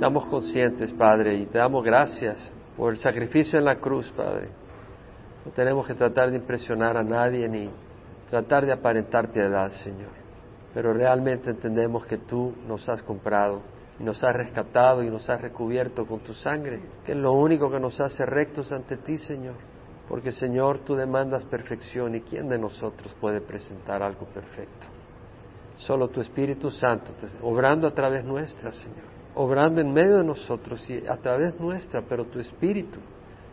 Estamos conscientes, Padre, y te damos gracias por el sacrificio en la cruz, Padre. No tenemos que tratar de impresionar a nadie ni tratar de aparentar piedad, Señor. Pero realmente entendemos que tú nos has comprado y nos has rescatado y nos has recubierto con tu sangre, que es lo único que nos hace rectos ante ti, Señor. Porque, Señor, tú demandas perfección y ¿quién de nosotros puede presentar algo perfecto? Solo tu Espíritu Santo, obrando a través nuestra, Señor obrando en medio de nosotros y a través nuestra, pero tu Espíritu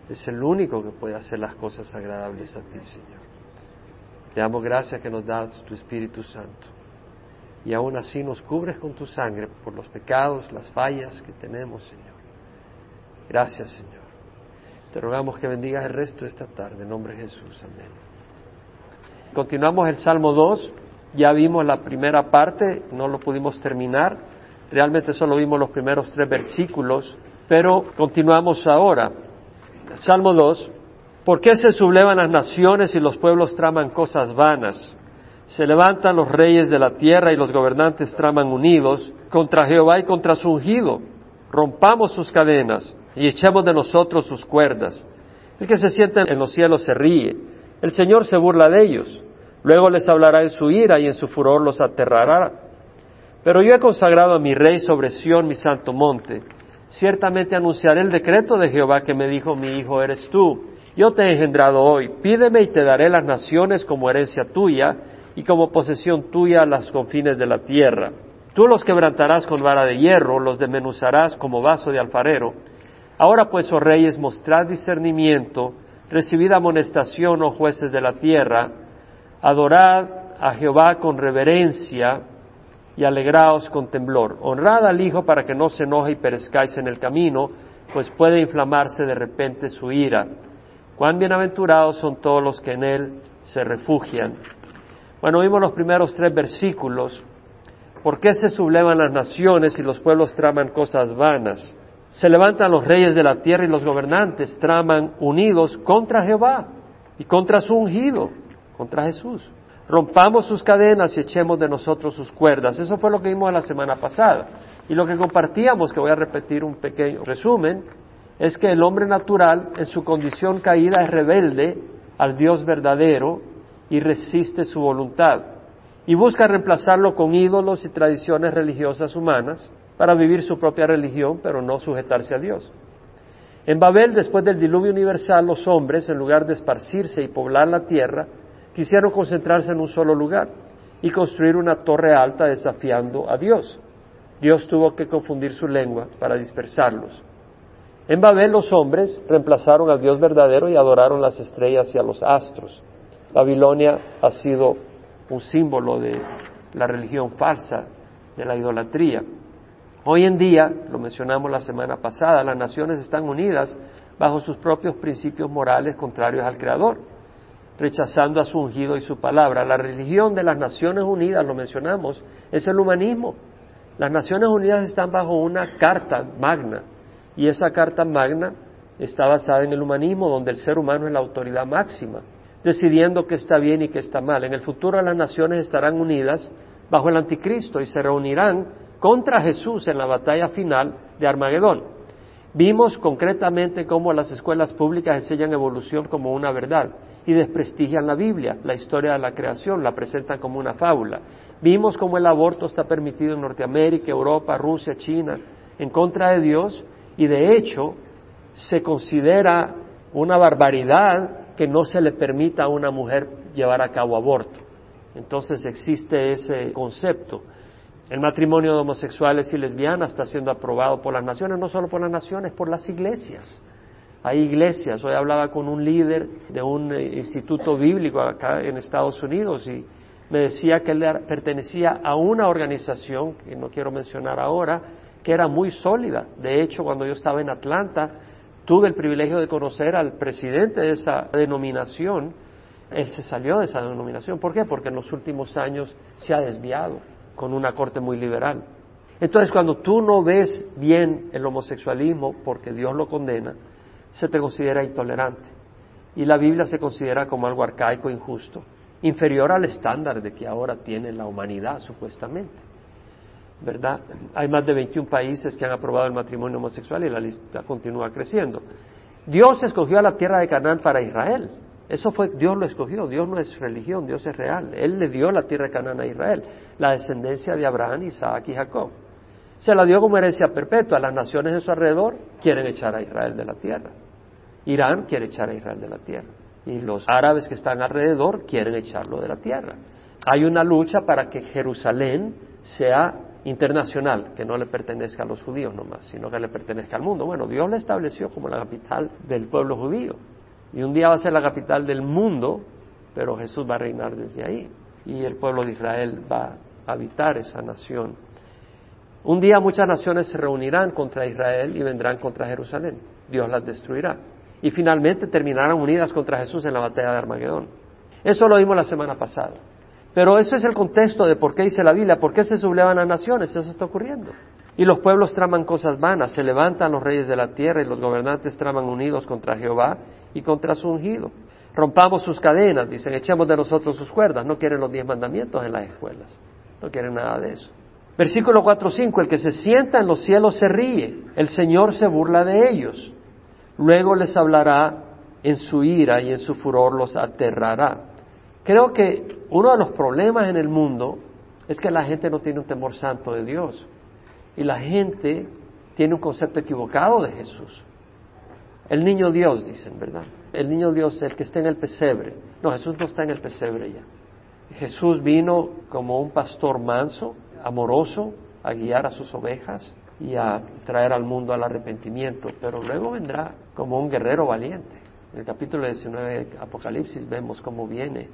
es el único que puede hacer las cosas agradables a ti, Señor. Te damos gracias que nos das tu Espíritu Santo. Y aún así nos cubres con tu sangre por los pecados, las fallas que tenemos, Señor. Gracias, Señor. Te rogamos que bendigas el resto de esta tarde. En nombre de Jesús. Amén. Continuamos el Salmo 2. Ya vimos la primera parte, no lo pudimos terminar. Realmente solo vimos los primeros tres versículos, pero continuamos ahora. Salmo 2. ¿Por qué se sublevan las naciones y los pueblos traman cosas vanas? Se levantan los reyes de la tierra y los gobernantes traman unidos contra Jehová y contra su ungido. Rompamos sus cadenas y echemos de nosotros sus cuerdas. El que se siente en los cielos se ríe. El Señor se burla de ellos. Luego les hablará en su ira y en su furor los aterrará. Pero yo he consagrado a mi rey sobre Sión, mi santo monte. Ciertamente anunciaré el decreto de Jehová que me dijo, mi hijo eres tú. Yo te he engendrado hoy. Pídeme y te daré las naciones como herencia tuya y como posesión tuya las confines de la tierra. Tú los quebrantarás con vara de hierro, los desmenuzarás como vaso de alfarero. Ahora pues, oh reyes, mostrad discernimiento, recibid amonestación, oh jueces de la tierra, adorad a Jehová con reverencia, y alegraos con temblor. Honrad al Hijo para que no se enoje y perezcáis en el camino, pues puede inflamarse de repente su ira. Cuán bienaventurados son todos los que en Él se refugian. Bueno, vimos los primeros tres versículos. ¿Por qué se sublevan las naciones y los pueblos traman cosas vanas? Se levantan los reyes de la tierra y los gobernantes traman unidos contra Jehová y contra su ungido, contra Jesús rompamos sus cadenas y echemos de nosotros sus cuerdas. Eso fue lo que vimos la semana pasada. Y lo que compartíamos, que voy a repetir un pequeño resumen, es que el hombre natural en su condición caída es rebelde al Dios verdadero y resiste su voluntad. Y busca reemplazarlo con ídolos y tradiciones religiosas humanas para vivir su propia religión, pero no sujetarse a Dios. En Babel, después del diluvio universal, los hombres, en lugar de esparcirse y poblar la tierra, quisieron concentrarse en un solo lugar y construir una torre alta desafiando a Dios. Dios tuvo que confundir su lengua para dispersarlos. En Babel los hombres reemplazaron al Dios verdadero y adoraron las estrellas y a los astros. Babilonia ha sido un símbolo de la religión falsa, de la idolatría. Hoy en día, lo mencionamos la semana pasada, las naciones están unidas bajo sus propios principios morales contrarios al Creador rechazando a su ungido y su palabra. La religión de las Naciones Unidas, lo mencionamos, es el humanismo. Las Naciones Unidas están bajo una carta magna y esa carta magna está basada en el humanismo, donde el ser humano es la autoridad máxima, decidiendo qué está bien y qué está mal. En el futuro las naciones estarán unidas bajo el anticristo y se reunirán contra Jesús en la batalla final de Armagedón. Vimos concretamente cómo las escuelas públicas enseñan evolución como una verdad y desprestigian la Biblia, la historia de la creación, la presentan como una fábula. Vimos cómo el aborto está permitido en Norteamérica, Europa, Rusia, China, en contra de Dios, y de hecho se considera una barbaridad que no se le permita a una mujer llevar a cabo aborto. Entonces existe ese concepto. El matrimonio de homosexuales y lesbianas está siendo aprobado por las naciones, no solo por las naciones, por las iglesias. Hay iglesias. Hoy hablaba con un líder de un eh, instituto bíblico acá en Estados Unidos y me decía que él pertenecía a una organización, que no quiero mencionar ahora, que era muy sólida. De hecho, cuando yo estaba en Atlanta, tuve el privilegio de conocer al presidente de esa denominación. Él se salió de esa denominación. ¿Por qué? Porque en los últimos años se ha desviado con una corte muy liberal. Entonces, cuando tú no ves bien el homosexualismo, porque Dios lo condena, se te considera intolerante. Y la Biblia se considera como algo arcaico, injusto, inferior al estándar de que ahora tiene la humanidad, supuestamente. ¿verdad? Hay más de 21 países que han aprobado el matrimonio homosexual y la lista continúa creciendo. Dios escogió a la tierra de Canaán para Israel. Eso fue, Dios lo escogió, Dios no es religión, Dios es real. Él le dio la tierra de Canaán a Israel, la descendencia de Abraham, Isaac y Jacob. Se la dio como herencia perpetua. Las naciones de su alrededor quieren echar a Israel de la tierra. Irán quiere echar a Israel de la tierra. Y los árabes que están alrededor quieren echarlo de la tierra. Hay una lucha para que Jerusalén sea internacional, que no le pertenezca a los judíos nomás, sino que le pertenezca al mundo. Bueno, Dios la estableció como la capital del pueblo judío. Y un día va a ser la capital del mundo, pero Jesús va a reinar desde ahí. Y el pueblo de Israel va a habitar esa nación. Un día muchas naciones se reunirán contra Israel y vendrán contra Jerusalén. Dios las destruirá. Y finalmente terminarán unidas contra Jesús en la batalla de Armagedón. Eso lo vimos la semana pasada. Pero ese es el contexto de por qué dice la Biblia, por qué se sublevan las naciones, eso está ocurriendo. Y los pueblos traman cosas vanas, se levantan los reyes de la tierra y los gobernantes traman unidos contra Jehová y contra su ungido. Rompamos sus cadenas, dicen, echemos de nosotros sus cuerdas. No quieren los diez mandamientos en las escuelas, no quieren nada de eso. Versículo 4.5, el que se sienta en los cielos se ríe, el Señor se burla de ellos. Luego les hablará en su ira y en su furor los aterrará. Creo que uno de los problemas en el mundo es que la gente no tiene un temor santo de Dios y la gente tiene un concepto equivocado de Jesús. El niño Dios, dicen, ¿verdad? El niño Dios, el que está en el pesebre. No, Jesús no está en el pesebre ya. Jesús vino como un pastor manso, amoroso, a guiar a sus ovejas y a traer al mundo al arrepentimiento, pero luego vendrá como un guerrero valiente. En el capítulo 19 de Apocalipsis vemos cómo viene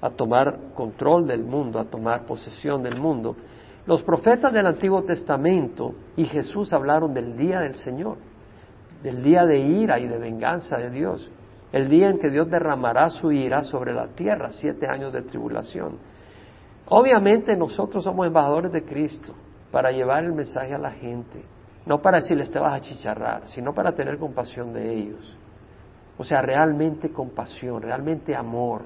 a tomar control del mundo, a tomar posesión del mundo. Los profetas del Antiguo Testamento y Jesús hablaron del día del Señor, del día de ira y de venganza de Dios, el día en que Dios derramará su ira sobre la tierra, siete años de tribulación. Obviamente nosotros somos embajadores de Cristo para llevar el mensaje a la gente, no para decirles te vas a chicharrar, sino para tener compasión de ellos. O sea, realmente compasión, realmente amor,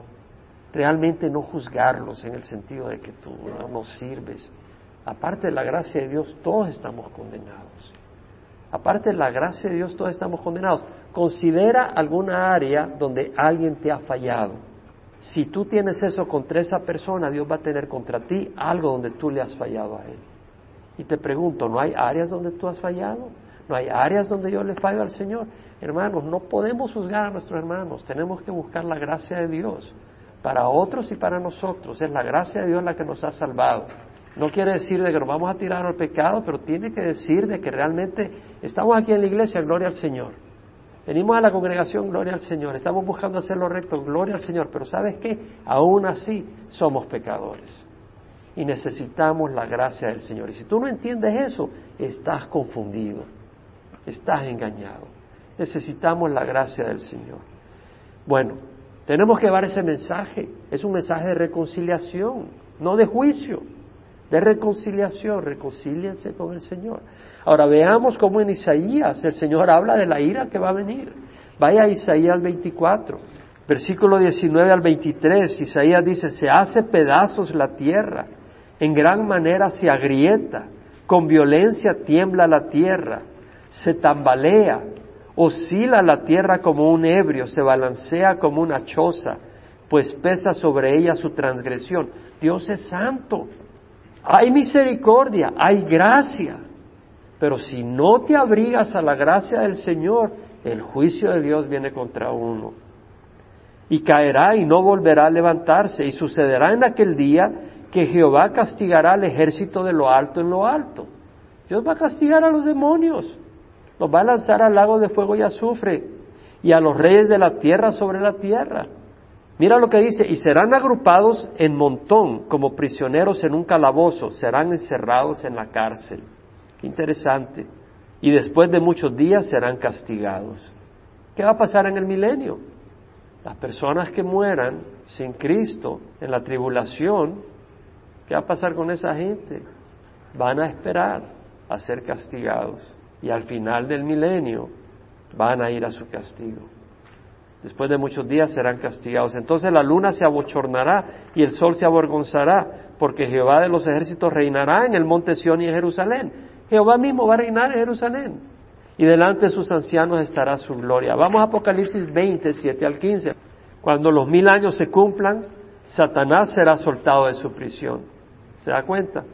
realmente no juzgarlos en el sentido de que tú no sirves. Aparte de la gracia de Dios, todos estamos condenados. Aparte de la gracia de Dios, todos estamos condenados. Considera alguna área donde alguien te ha fallado. Si tú tienes eso contra esa persona, Dios va a tener contra ti algo donde tú le has fallado a Él. Y te pregunto, ¿no hay áreas donde tú has fallado? ¿No hay áreas donde yo le fallo al Señor? Hermanos, no podemos juzgar a nuestros hermanos, tenemos que buscar la gracia de Dios para otros y para nosotros. Es la gracia de Dios la que nos ha salvado. No quiere decir de que nos vamos a tirar al pecado, pero tiene que decir de que realmente estamos aquí en la iglesia, gloria al Señor. Venimos a la congregación, gloria al Señor. Estamos buscando hacer lo recto, gloria al Señor. Pero ¿sabes qué? Aún así somos pecadores. Y necesitamos la gracia del Señor. Y si tú no entiendes eso, estás confundido. Estás engañado. Necesitamos la gracia del Señor. Bueno, tenemos que llevar ese mensaje. Es un mensaje de reconciliación, no de juicio, de reconciliación. Reconcíliense con el Señor. Ahora veamos cómo en Isaías el Señor habla de la ira que va a venir. Vaya Isaías 24, versículo 19 al 23. Isaías dice, se hace pedazos la tierra, en gran manera se agrieta, con violencia tiembla la tierra, se tambalea, Oscila la tierra como un ebrio, se balancea como una choza, pues pesa sobre ella su transgresión. Dios es santo. Hay misericordia, hay gracia. Pero si no te abrigas a la gracia del Señor, el juicio de Dios viene contra uno. Y caerá y no volverá a levantarse. Y sucederá en aquel día que Jehová castigará al ejército de lo alto en lo alto. Dios va a castigar a los demonios los va a lanzar al lago de fuego y azufre y a los reyes de la tierra sobre la tierra. Mira lo que dice, y serán agrupados en montón como prisioneros en un calabozo, serán encerrados en la cárcel. Qué interesante. Y después de muchos días serán castigados. ¿Qué va a pasar en el milenio? Las personas que mueran sin Cristo en la tribulación, ¿qué va a pasar con esa gente? Van a esperar a ser castigados y al final del milenio van a ir a su castigo. Después de muchos días serán castigados. Entonces la luna se abochornará y el sol se avergonzará, porque Jehová de los ejércitos reinará en el monte Sión y en Jerusalén. Jehová mismo va a reinar en Jerusalén. Y delante de sus ancianos estará su gloria. Vamos a Apocalipsis 20, 7 al 15. Cuando los mil años se cumplan, Satanás será soltado de su prisión. ¿Se da cuenta?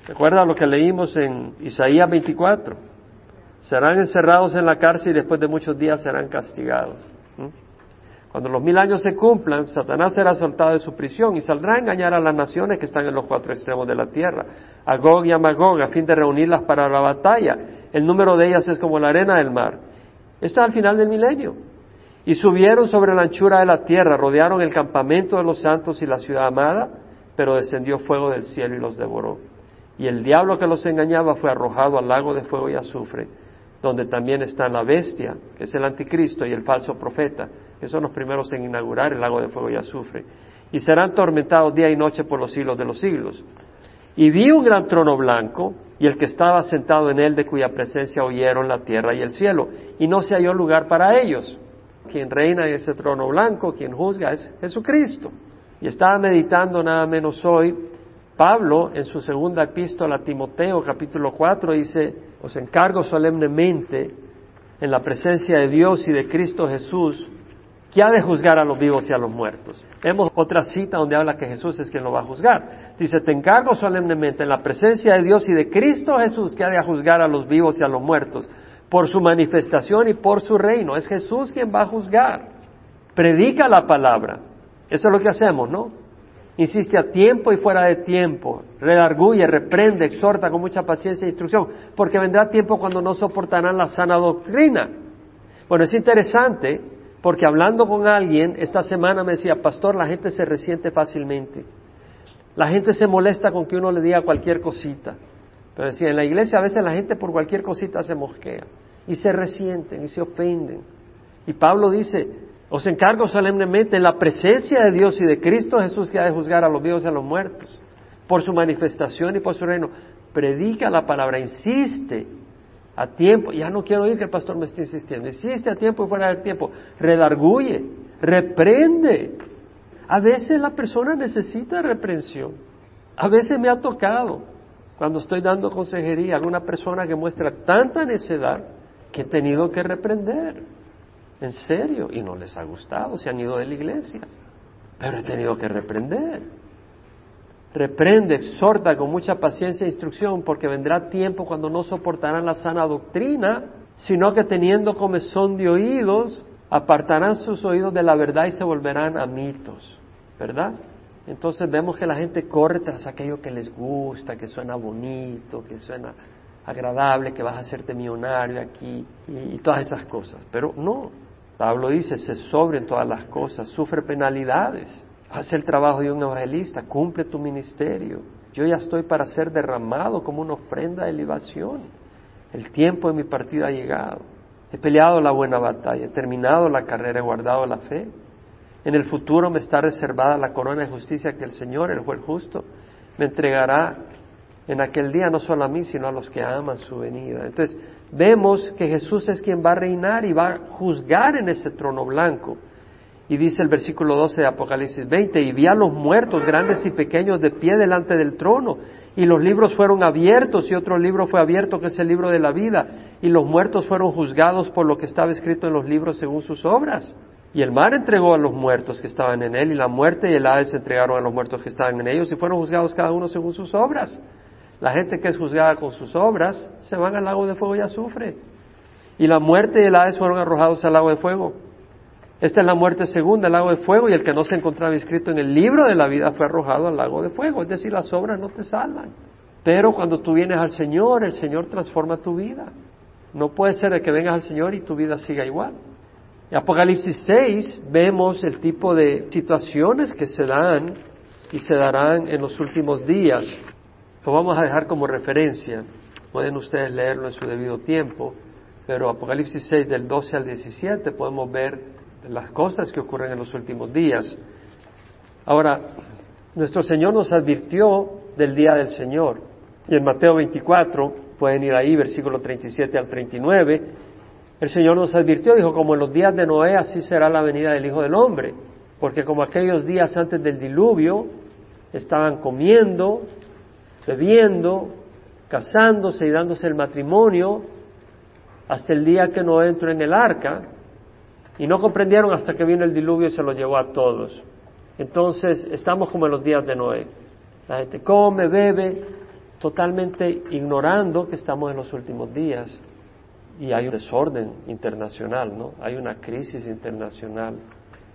¿Se acuerda lo que leímos en Isaías 24? Serán encerrados en la cárcel y después de muchos días serán castigados. Cuando los mil años se cumplan, Satanás será soltado de su prisión y saldrá a engañar a las naciones que están en los cuatro extremos de la tierra, a Gog y a Magog, a fin de reunirlas para la batalla. El número de ellas es como la arena del mar. Esto es al final del milenio. Y subieron sobre la anchura de la tierra, rodearon el campamento de los santos y la ciudad amada, pero descendió fuego del cielo y los devoró. Y el diablo que los engañaba fue arrojado al lago de fuego y azufre, donde también está la bestia, que es el anticristo y el falso profeta, que son los primeros en inaugurar el lago de fuego y azufre. Y serán tormentados día y noche por los siglos de los siglos. Y vi un gran trono blanco, y el que estaba sentado en él, de cuya presencia oyeron la tierra y el cielo, y no se halló lugar para ellos. Quien reina en ese trono blanco, quien juzga, es Jesucristo. Y estaba meditando nada menos hoy Pablo, en su segunda epístola a Timoteo, capítulo 4, dice, os encargo solemnemente en la presencia de Dios y de Cristo Jesús, que ha de juzgar a los vivos y a los muertos. Vemos otra cita donde habla que Jesús es quien lo va a juzgar. Dice, te encargo solemnemente en la presencia de Dios y de Cristo Jesús, que ha de juzgar a los vivos y a los muertos, por su manifestación y por su reino. Es Jesús quien va a juzgar. Predica la palabra. Eso es lo que hacemos, ¿no? insiste a tiempo y fuera de tiempo, redarguye, reprende, exhorta con mucha paciencia e instrucción, porque vendrá tiempo cuando no soportarán la sana doctrina. Bueno, es interesante porque hablando con alguien esta semana me decía, pastor, la gente se resiente fácilmente, la gente se molesta con que uno le diga cualquier cosita, pero decía, en la iglesia a veces la gente por cualquier cosita se mosquea y se resienten y se ofenden. Y Pablo dice, os encargo solemnemente en la presencia de Dios y de Cristo Jesús que ha de juzgar a los vivos y a los muertos, por su manifestación y por su reino. Predica la palabra, insiste a tiempo. Ya no quiero oír que el pastor me esté insistiendo. Insiste a tiempo y fuera del tiempo. Redarguye, reprende. A veces la persona necesita reprensión. A veces me ha tocado, cuando estoy dando consejería, alguna persona que muestra tanta necedad que he tenido que reprender. En serio, y no les ha gustado, se han ido de la iglesia. Pero he tenido que reprender. Reprende, exhorta con mucha paciencia e instrucción, porque vendrá tiempo cuando no soportarán la sana doctrina, sino que teniendo comezón de oídos, apartarán sus oídos de la verdad y se volverán a mitos. ¿Verdad? Entonces vemos que la gente corre tras aquello que les gusta, que suena bonito, que suena agradable, que vas a hacerte millonario aquí y, todas esas cosas. Pero no, Pablo dice, se sobre en todas las cosas, sufre penalidades, hace el trabajo de un evangelista, cumple tu ministerio. Yo ya estoy para ser derramado como una ofrenda de libación. El tiempo de mi partida ha llegado. He peleado la buena batalla, he terminado la carrera, he guardado la fe. En el futuro me está reservada la corona de justicia que el Señor, el juez justo, me entregará en aquel día no solo a mí, sino a los que aman su venida. Entonces, vemos que Jesús es quien va a reinar y va a juzgar en ese trono blanco. Y dice el versículo 12 de Apocalipsis 20, y vi a los muertos, grandes y pequeños, de pie delante del trono, y los libros fueron abiertos, y otro libro fue abierto, que es el libro de la vida, y los muertos fueron juzgados por lo que estaba escrito en los libros según sus obras. Y el mar entregó a los muertos que estaban en él, y la muerte y el Hades entregaron a los muertos que estaban en ellos, y fueron juzgados cada uno según sus obras. La gente que es juzgada con sus obras se van al lago de fuego y azufre. Y la muerte y el Hades fueron arrojados al lago de fuego. Esta es la muerte segunda, el lago de fuego, y el que no se encontraba inscrito en el libro de la vida fue arrojado al lago de fuego. Es decir, las obras no te salvan. Pero cuando tú vienes al Señor, el Señor transforma tu vida. No puede ser que vengas al Señor y tu vida siga igual. En Apocalipsis 6 vemos el tipo de situaciones que se dan y se darán en los últimos días. Lo vamos a dejar como referencia. Pueden ustedes leerlo en su debido tiempo, pero Apocalipsis 6 del 12 al 17 podemos ver las cosas que ocurren en los últimos días. Ahora, nuestro Señor nos advirtió del día del Señor. Y en Mateo 24, pueden ir ahí, versículo 37 al 39, El Señor nos advirtió, dijo, como en los días de Noé, así será la venida del Hijo del Hombre, porque como aquellos días antes del diluvio, estaban comiendo, bebiendo, casándose y dándose el matrimonio, hasta el día que Noé entró en el arca, y no comprendieron hasta que vino el diluvio y se lo llevó a todos. Entonces estamos como en los días de Noé. La gente come, bebe, totalmente ignorando que estamos en los últimos días y hay un desorden internacional, ¿no? Hay una crisis internacional.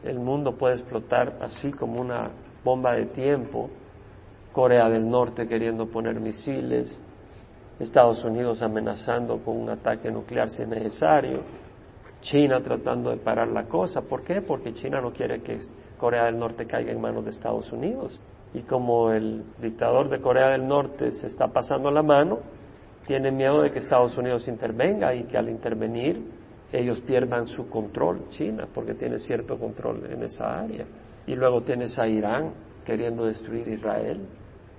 El mundo puede explotar así como una bomba de tiempo. Corea del Norte queriendo poner misiles, Estados Unidos amenazando con un ataque nuclear si es necesario, China tratando de parar la cosa. ¿Por qué? Porque China no quiere que Corea del Norte caiga en manos de Estados Unidos. Y como el dictador de Corea del Norte se está pasando la mano, tiene miedo de que Estados Unidos intervenga y que al intervenir ellos pierdan su control, China, porque tiene cierto control en esa área. Y luego tienes a Irán queriendo destruir Israel,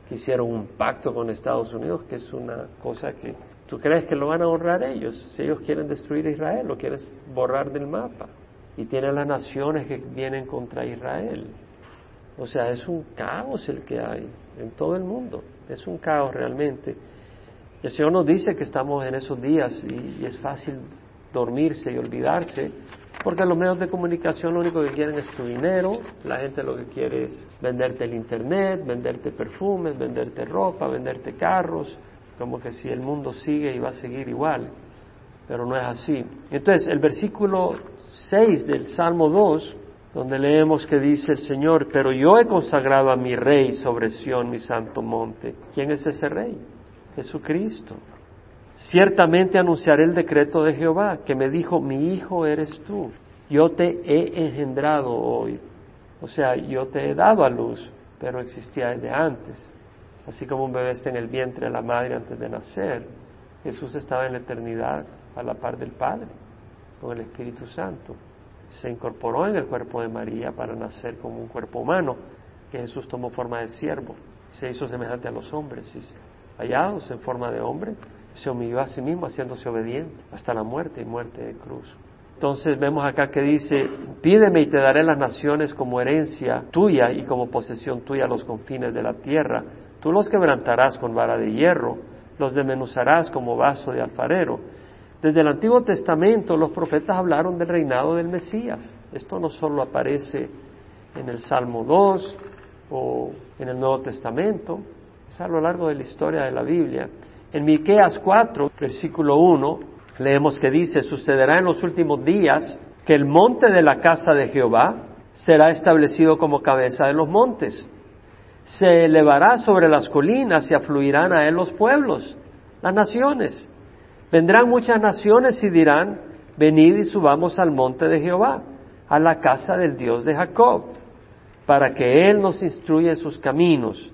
que hicieron un pacto con Estados Unidos, que es una cosa que tú crees que lo van a honrar ellos, si ellos quieren destruir Israel, lo quieren borrar del mapa. Y tienen las naciones que vienen contra Israel. O sea, es un caos el que hay en todo el mundo, es un caos realmente. El Señor nos dice que estamos en esos días y, es fácil dormirse y olvidarse, porque los medios de comunicación lo único que quieren es tu dinero, la gente lo que quiere es venderte el Internet, venderte perfumes, venderte ropa, venderte carros, como que si el mundo sigue y va a seguir igual, pero no es así. Entonces, el versículo 6 del Salmo 2 donde leemos que dice el Señor, pero yo he consagrado a mi rey sobre Sión, mi santo monte. ¿Quién es ese rey? Jesucristo. Ciertamente anunciaré el decreto de Jehová, que me dijo, mi hijo eres tú, yo te he engendrado hoy. O sea, yo te he dado a luz, pero existía desde antes. Así como un bebé está en el vientre de la madre antes de nacer, Jesús estaba en la eternidad a la par del Padre, con el Espíritu Santo se incorporó en el cuerpo de María para nacer como un cuerpo humano, que Jesús tomó forma de siervo, se hizo semejante a los hombres, y hallados en forma de hombre, se humilló a sí mismo haciéndose obediente hasta la muerte y muerte de cruz. Entonces vemos acá que dice, pídeme y te daré las naciones como herencia tuya y como posesión tuya los confines de la tierra. Tú los quebrantarás con vara de hierro, los desmenuzarás como vaso de alfarero desde el Antiguo Testamento los profetas hablaron del reinado del Mesías. Esto no solo aparece en el Salmo 2 o en el Nuevo Testamento, es a lo largo de la historia de la Biblia. En Miqueas 4, versículo 1, leemos que dice, sucederá en los últimos días que el monte de la casa de Jehová será establecido como cabeza de los montes. Se elevará sobre las colinas y afluirán a él los pueblos, las naciones. Vendrán muchas naciones y dirán, venid y subamos al monte de Jehová, a la casa del Dios de Jacob, para que Él nos instruya en sus caminos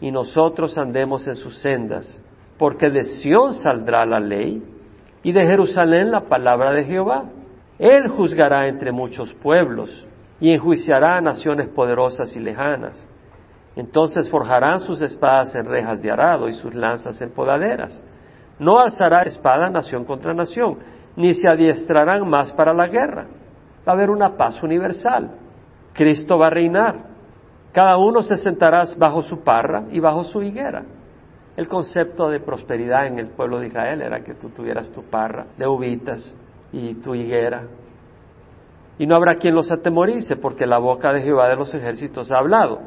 y nosotros andemos en sus sendas, porque de Sión saldrá la ley y de Jerusalén la palabra de Jehová. Él juzgará entre muchos pueblos y enjuiciará a naciones poderosas y lejanas. Entonces forjarán sus espadas en rejas de arado y sus lanzas en podaderas no alzará espada nación contra nación, ni se adiestrarán más para la guerra. Va a haber una paz universal. Cristo va a reinar. Cada uno se sentará bajo su parra y bajo su higuera. El concepto de prosperidad en el pueblo de Israel era que tú tuvieras tu parra de uvitas y tu higuera. Y no habrá quien los atemorice, porque la boca de Jehová de los ejércitos ha hablado.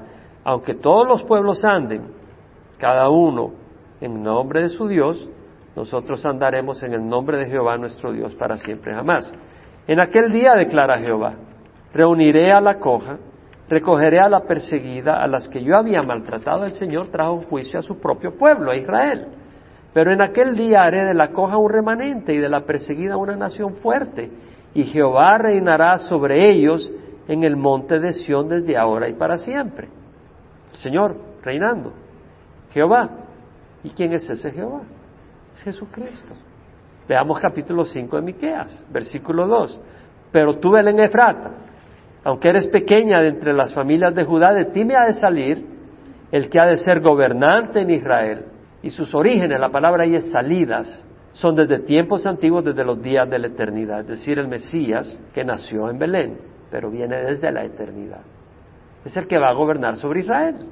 Aunque todos los pueblos anden, cada uno en nombre de su Dios, nosotros andaremos en el nombre de Jehová nuestro Dios para siempre jamás. En aquel día, declara Jehová, reuniré a la coja, recogeré a la perseguida, a las que yo había maltratado, el Señor trajo un juicio a su propio pueblo, a Israel. Pero en aquel día haré de la coja un remanente y de la perseguida una nación fuerte, y Jehová reinará sobre ellos en el monte de Sión desde ahora y para siempre. Señor reinando. Jehová. ¿Y quién es ese Jehová? es Jesucristo. Veamos capítulo 5 de Miqueas, versículo 2. Pero tú, Belén Efrata, aunque eres pequeña de entre las familias de Judá, de ti me ha de salir el que ha de ser gobernante en Israel. Y sus orígenes, la palabra ahí es salidas, son desde tiempos antiguos, desde los días de la eternidad, es decir, el Mesías que nació en Belén, pero viene desde la eternidad. Es el que va a gobernar sobre Israel.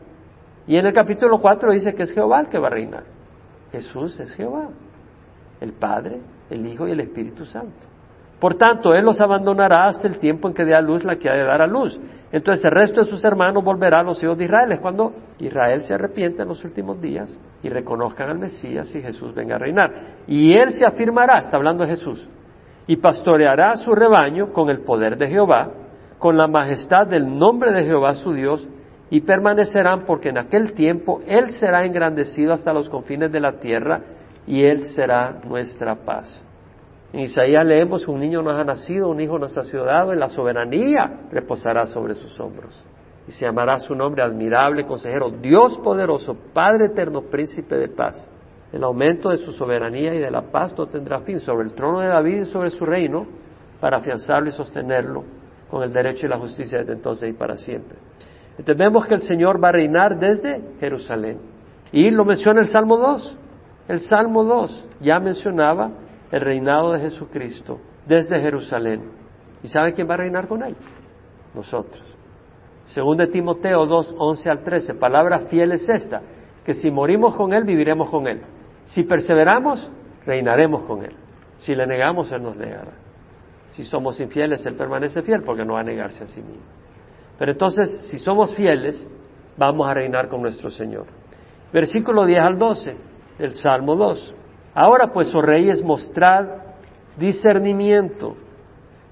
Y en el capítulo 4 dice que es Jehová el que va a reinar. Jesús es Jehová, el Padre, el Hijo y el Espíritu Santo. Por tanto, Él los abandonará hasta el tiempo en que dé a luz la que ha de dar a luz. Entonces el resto de sus hermanos volverá a los hijos de Israel. Es cuando Israel se arrepiente en los últimos días y reconozcan al Mesías y Jesús venga a reinar. Y Él se afirmará, está hablando de Jesús, y pastoreará su rebaño con el poder de Jehová, con la majestad del nombre de Jehová su Dios, y permanecerán porque en aquel tiempo Él será engrandecido hasta los confines de la tierra y Él será nuestra paz. En Isaías leemos, un niño nos ha nacido, un hijo nos ha sido dado, en la soberanía reposará sobre sus hombros. Y se llamará su nombre admirable, consejero, Dios poderoso, Padre eterno, príncipe de paz. El aumento de su soberanía y de la paz no tendrá fin sobre el trono de David y sobre su reino, para afianzarlo y sostenerlo con el derecho y la justicia desde entonces y para siempre. Entonces vemos que el Señor va a reinar desde Jerusalén. Y lo menciona el Salmo 2. El Salmo 2 ya mencionaba el reinado de Jesucristo desde Jerusalén. ¿Y sabe quién va a reinar con él? Nosotros. Según de Timoteo 2, 11 al 13, palabra fiel es esta, que si morimos con él, viviremos con él. Si perseveramos, reinaremos con él. Si le negamos, él nos negará. Si somos infieles, él permanece fiel porque no va a negarse a sí mismo. Pero entonces, si somos fieles, vamos a reinar con nuestro Señor. Versículo 10 al 12 del Salmo 2. Ahora pues, oh reyes, mostrad discernimiento,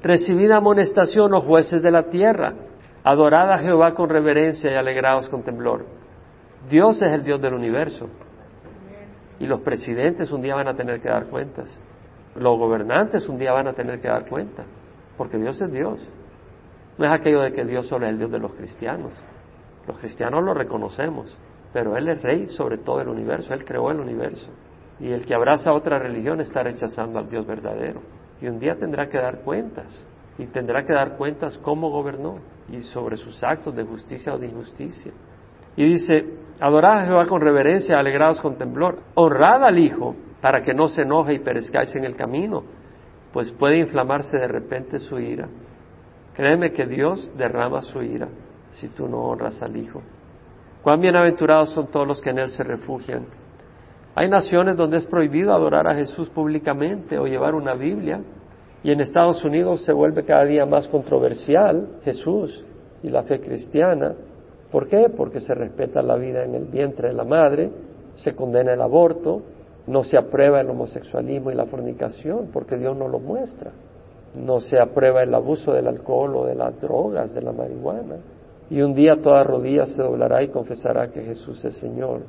recibid amonestación, oh jueces de la tierra, adorad a Jehová con reverencia y alegraos con temblor. Dios es el Dios del universo. Y los presidentes un día van a tener que dar cuentas. Los gobernantes un día van a tener que dar cuenta. Porque Dios es Dios. No es aquello de que Dios solo es el Dios de los cristianos. Los cristianos lo reconocemos. Pero Él es rey sobre todo el universo. Él creó el universo. Y el que abraza otra religión está rechazando al Dios verdadero. Y un día tendrá que dar cuentas. Y tendrá que dar cuentas cómo gobernó y sobre sus actos de justicia o de injusticia. Y dice, adorad a Jehová con reverencia, alegrados con temblor, honrad al Hijo para que no se enoje y perezcáis en el camino, pues puede inflamarse de repente su ira. Créeme que Dios derrama su ira si tú no honras al Hijo. Cuán bienaventurados son todos los que en Él se refugian. Hay naciones donde es prohibido adorar a Jesús públicamente o llevar una Biblia, y en Estados Unidos se vuelve cada día más controversial Jesús y la fe cristiana. ¿Por qué? Porque se respeta la vida en el vientre de la madre, se condena el aborto, no se aprueba el homosexualismo y la fornicación, porque Dios no lo muestra. No se aprueba el abuso del alcohol o de las drogas, de la marihuana. Y un día toda rodilla se doblará y confesará que Jesús es Señor.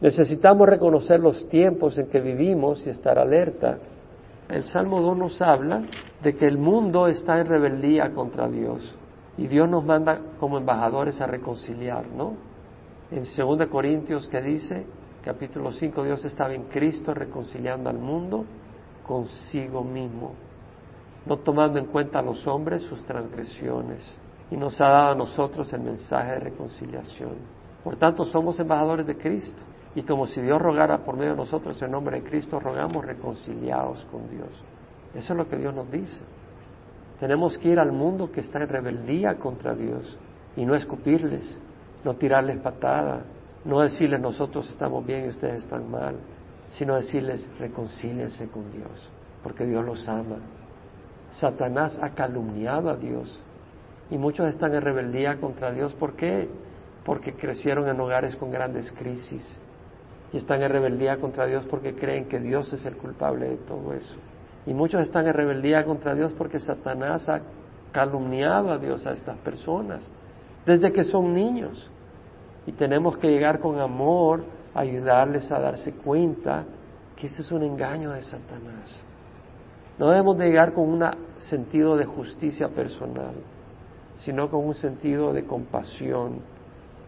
Necesitamos reconocer los tiempos en que vivimos y estar alerta. El Salmo 2 nos habla de que el mundo está en rebeldía contra Dios y Dios nos manda como embajadores a reconciliar, ¿no? En 2 Corintios que dice, capítulo 5, Dios estaba en Cristo reconciliando al mundo consigo mismo, no tomando en cuenta a los hombres sus transgresiones, y nos ha dado a nosotros el mensaje de reconciliación. Por tanto, somos embajadores de Cristo. Y como si Dios rogara por medio de nosotros en nombre de Cristo, rogamos reconciliados con Dios. Eso es lo que Dios nos dice. Tenemos que ir al mundo que está en rebeldía contra Dios y no escupirles, no tirarles patada, no decirles nosotros estamos bien y ustedes están mal, sino decirles reconcíliense con Dios, porque Dios los ama. Satanás ha calumniado a Dios y muchos están en rebeldía contra Dios. ¿Por qué? Porque crecieron en hogares con grandes crisis y están en rebeldía contra Dios porque creen que Dios es el culpable de todo eso. Y muchos están en rebeldía contra Dios porque Satanás ha calumniado a Dios a estas personas desde que son niños. Y tenemos que llegar con amor a ayudarles a darse cuenta que ese es un engaño de Satanás. No debemos de llegar con un sentido de justicia personal, sino con un sentido de compasión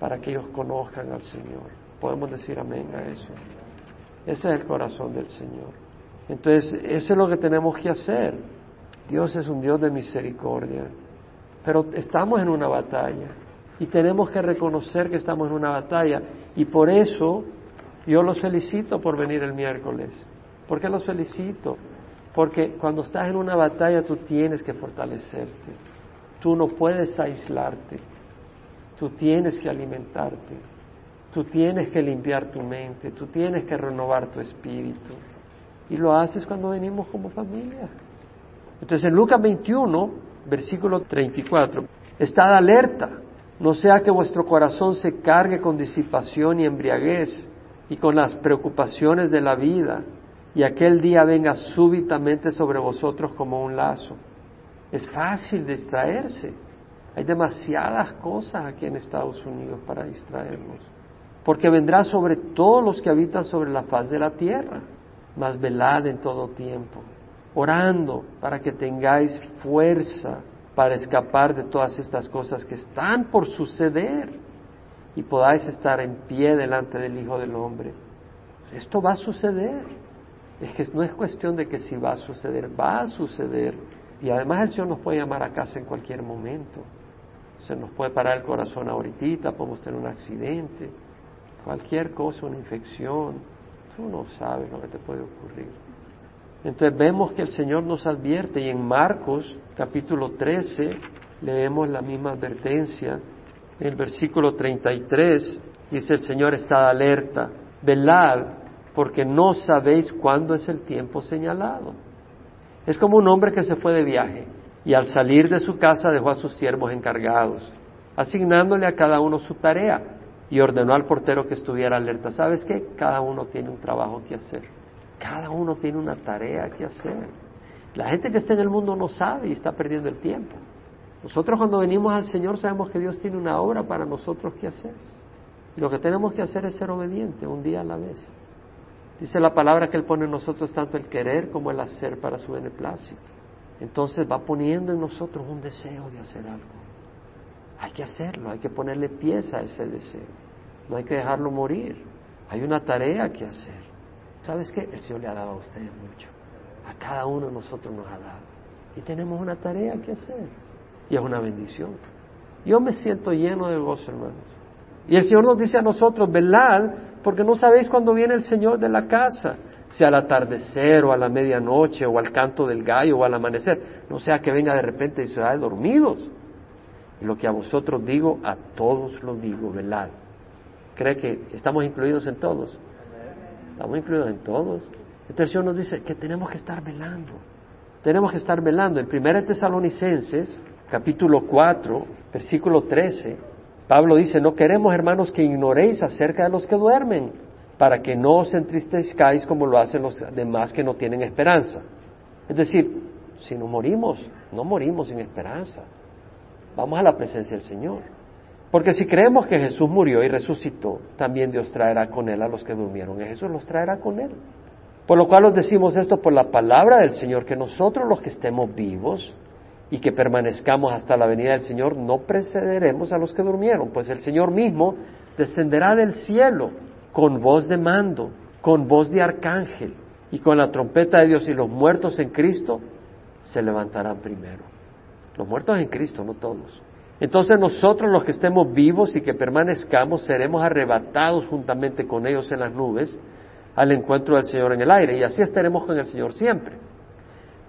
para que ellos conozcan al Señor. Podemos decir amén a eso. Ese es el corazón del Señor. Entonces, eso es lo que tenemos que hacer. Dios es un Dios de misericordia. Pero estamos en una batalla y tenemos que reconocer que estamos en una batalla. Y por eso yo los felicito por venir el miércoles. ¿Por qué los felicito? Porque cuando estás en una batalla tú tienes que fortalecerte. Tú no puedes aislarte. Tú tienes que alimentarte. Tú tienes que limpiar tu mente. Tú tienes que renovar tu espíritu. Y lo haces cuando venimos como familia. Entonces en Lucas 21, versículo 34, estad alerta, no sea que vuestro corazón se cargue con disipación y embriaguez y con las preocupaciones de la vida, y aquel día venga súbitamente sobre vosotros como un lazo. Es fácil distraerse. Hay demasiadas cosas aquí en Estados Unidos para distraernos. Porque vendrá sobre todos los que habitan sobre la faz de la tierra, mas velad en todo tiempo, orando para que tengáis fuerza para escapar de todas estas cosas que están por suceder y podáis estar en pie delante del Hijo del Hombre. Esto va a suceder. Es que no es cuestión de que si va a suceder, va a suceder. Y además el Señor nos puede llamar a casa en cualquier momento. Se nos puede parar el corazón ahorita, podemos tener un accidente, cualquier cosa, una infección. Tú no sabes lo que te puede ocurrir. Entonces vemos que el Señor nos advierte y en Marcos capítulo 13 leemos la misma advertencia. En el versículo 33 dice el Señor está alerta, velad porque no sabéis cuándo es el tiempo señalado. Es como un hombre que se fue de viaje y al salir de su casa dejó a sus siervos encargados, asignándole a cada uno su tarea y ordenó al portero que estuviera alerta. ¿Sabes qué? Cada uno tiene un trabajo que hacer. Cada uno tiene una tarea que hacer. La gente que está en el mundo no sabe y está perdiendo el tiempo. Nosotros cuando venimos al Señor sabemos que Dios tiene una obra para nosotros que hacer. Y lo que tenemos que hacer es ser obediente un día a la vez. Dice la palabra que Él pone en nosotros tanto el querer como el hacer para su beneplácito. Entonces va poniendo en nosotros un deseo de hacer algo. Hay que hacerlo, hay que ponerle pieza a ese deseo. No hay que dejarlo morir. Hay una tarea que hacer. ¿Sabes qué? El Señor le ha dado a ustedes mucho. A cada uno de nosotros nos ha dado. Y tenemos una tarea que hacer. Y es una bendición. Yo me siento lleno de gozo, hermanos. Y el Señor nos dice a nosotros, velad porque no sabéis cuándo viene el Señor de la casa, sea al atardecer o a la medianoche o al canto del gallo o al amanecer, no sea que venga de repente y se de dormidos. Y lo que a vosotros digo, a todos lo digo, velad. ¿Cree que estamos incluidos en todos? Estamos incluidos en todos. Entonces el Señor nos dice que tenemos que estar velando. Tenemos que estar velando. En 1 Tesalonicenses, capítulo 4, versículo 13, Pablo dice, no queremos, hermanos, que ignoréis acerca de los que duermen, para que no os entristezcáis como lo hacen los demás que no tienen esperanza. Es decir, si no morimos, no morimos sin esperanza. Vamos a la presencia del Señor. Porque si creemos que Jesús murió y resucitó, también Dios traerá con él a los que durmieron. Y Jesús los traerá con él. Por lo cual os decimos esto por la palabra del Señor, que nosotros los que estemos vivos, y que permanezcamos hasta la venida del Señor, no precederemos a los que durmieron, pues el Señor mismo descenderá del cielo con voz de mando, con voz de arcángel y con la trompeta de Dios y los muertos en Cristo se levantarán primero. Los muertos en Cristo, no todos. Entonces nosotros los que estemos vivos y que permanezcamos seremos arrebatados juntamente con ellos en las nubes al encuentro del Señor en el aire y así estaremos con el Señor siempre.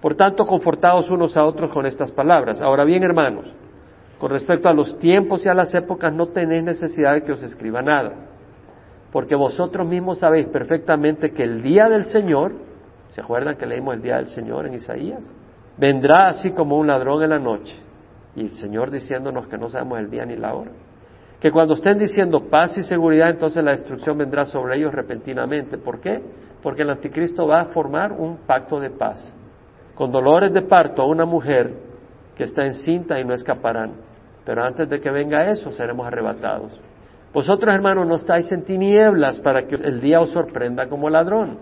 Por tanto, confortados unos a otros con estas palabras. Ahora bien, hermanos, con respecto a los tiempos y a las épocas, no tenéis necesidad de que os escriba nada, porque vosotros mismos sabéis perfectamente que el día del Señor, ¿se acuerdan que leímos el día del Señor en Isaías? Vendrá así como un ladrón en la noche, y el Señor diciéndonos que no sabemos el día ni la hora. Que cuando estén diciendo paz y seguridad, entonces la destrucción vendrá sobre ellos repentinamente. ¿Por qué? Porque el anticristo va a formar un pacto de paz con dolores de parto a una mujer que está encinta y no escaparán. Pero antes de que venga eso, seremos arrebatados. Vosotros, hermanos, no estáis en tinieblas para que el día os sorprenda como ladrón,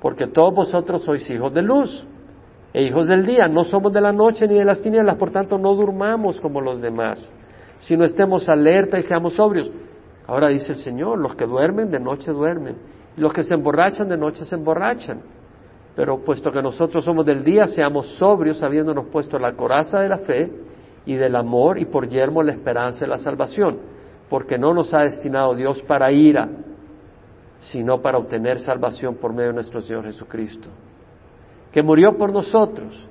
porque todos vosotros sois hijos de luz e hijos del día. No somos de la noche ni de las tinieblas, por tanto, no durmamos como los demás, sino estemos alerta y seamos sobrios. Ahora dice el Señor, los que duermen de noche duermen, y los que se emborrachan de noche se emborrachan. Pero puesto que nosotros somos del día, seamos sobrios, habiéndonos puesto la coraza de la fe y del amor y por yermo la esperanza de la salvación, porque no nos ha destinado Dios para ira, sino para obtener salvación por medio de nuestro Señor Jesucristo, que murió por nosotros,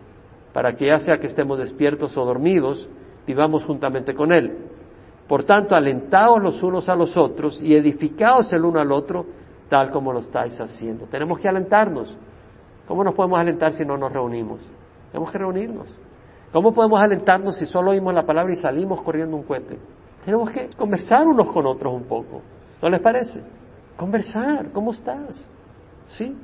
para que ya sea que estemos despiertos o dormidos, vivamos juntamente con Él. Por tanto, alentaos los unos a los otros y edificaos el uno al otro, tal como lo estáis haciendo. Tenemos que alentarnos. ¿Cómo nos podemos alentar si no nos reunimos? Tenemos que reunirnos. ¿Cómo podemos alentarnos si solo oímos la palabra y salimos corriendo un cohete? Tenemos que conversar unos con otros un poco. ¿No les parece? Conversar, ¿cómo estás? ¿Sí?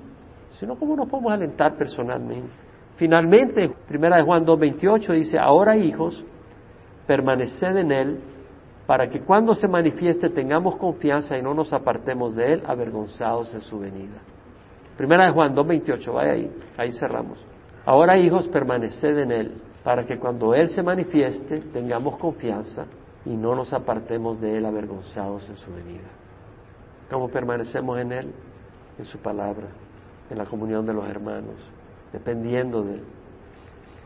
Si no, ¿cómo nos podemos alentar personalmente? Finalmente, primera de Juan 2.28 dice, ahora hijos, permaneced en Él, para que cuando se manifieste tengamos confianza y no nos apartemos de Él, avergonzados en su venida. Primera de Juan 2.28, vaya ahí, ahí cerramos. Ahora hijos, permaneced en Él, para que cuando Él se manifieste tengamos confianza y no nos apartemos de Él avergonzados en su venida. ¿Cómo permanecemos en Él? En su palabra, en la comunión de los hermanos, dependiendo de Él.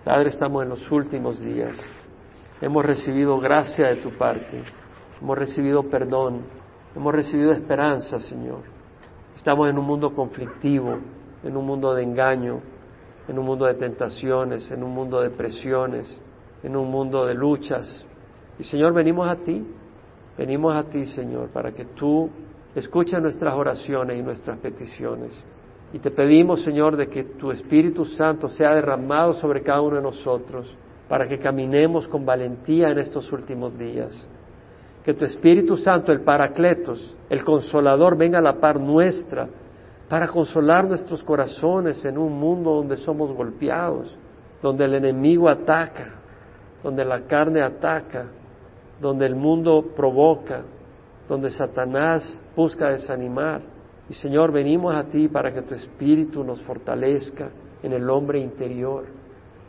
Padre, estamos en los últimos días. Hemos recibido gracia de tu parte, hemos recibido perdón, hemos recibido esperanza, Señor. Estamos en un mundo conflictivo, en un mundo de engaño, en un mundo de tentaciones, en un mundo de presiones, en un mundo de luchas. Y Señor, venimos a ti, venimos a ti, Señor, para que tú escuches nuestras oraciones y nuestras peticiones. Y te pedimos, Señor, de que tu Espíritu Santo sea derramado sobre cada uno de nosotros, para que caminemos con valentía en estos últimos días. Que tu Espíritu Santo, el Paracletos, el Consolador, venga a la par nuestra para consolar nuestros corazones en un mundo donde somos golpeados, donde el enemigo ataca, donde la carne ataca, donde el mundo provoca, donde Satanás busca desanimar. Y Señor, venimos a ti para que tu Espíritu nos fortalezca en el hombre interior.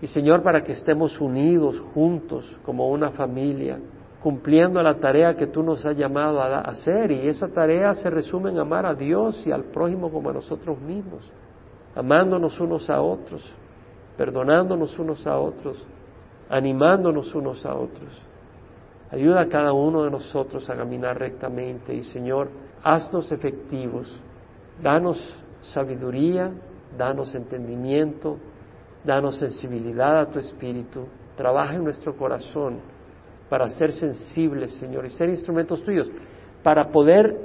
Y Señor, para que estemos unidos juntos como una familia, cumpliendo la tarea que tú nos has llamado a hacer. Y esa tarea se resume en amar a Dios y al prójimo como a nosotros mismos, amándonos unos a otros, perdonándonos unos a otros, animándonos unos a otros. Ayuda a cada uno de nosotros a caminar rectamente y Señor, haznos efectivos, danos sabiduría, danos entendimiento, danos sensibilidad a tu espíritu, trabaja en nuestro corazón para ser sensibles, Señor, y ser instrumentos tuyos, para poder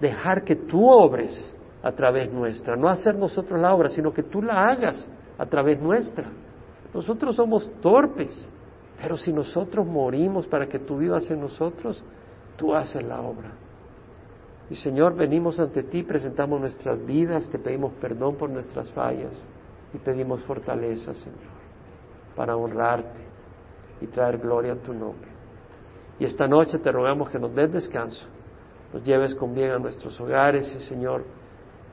dejar que tú obres a través nuestra, no hacer nosotros la obra, sino que tú la hagas a través nuestra. Nosotros somos torpes, pero si nosotros morimos para que tú vivas en nosotros, tú haces la obra. Y Señor, venimos ante ti, presentamos nuestras vidas, te pedimos perdón por nuestras fallas y pedimos fortaleza, Señor, para honrarte y traer gloria a tu nombre. Y esta noche te rogamos que nos des descanso, nos lleves con bien a nuestros hogares y Señor,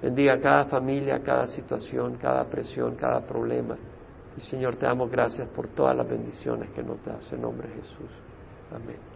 bendiga cada familia, cada situación, cada presión, cada problema. Y Señor, te damos gracias por todas las bendiciones que nos das en nombre de Jesús. Amén.